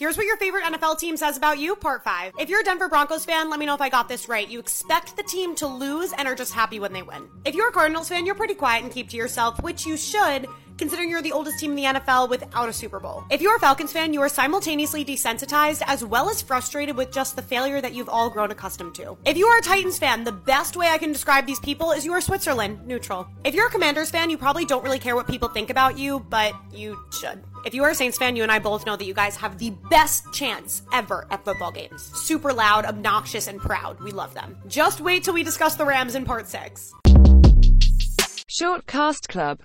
Here's what your favorite NFL team says about you, part five. If you're a Denver Broncos fan, let me know if I got this right. You expect the team to lose and are just happy when they win. If you're a Cardinals fan, you're pretty quiet and keep to yourself, which you should, considering you're the oldest team in the NFL without a Super Bowl. If you're a Falcons fan, you are simultaneously desensitized as well as frustrated with just the failure that you've all grown accustomed to. If you are a Titans fan, the best way I can describe these people is you are Switzerland, neutral. If you're a Commanders fan, you probably don't really care what people think about you, but you should. If you are a Saints fan, you and I both know that you guys have the best chance ever at football games. Super loud, obnoxious, and proud. We love them. Just wait till we discuss the Rams in part six. Short Cast Club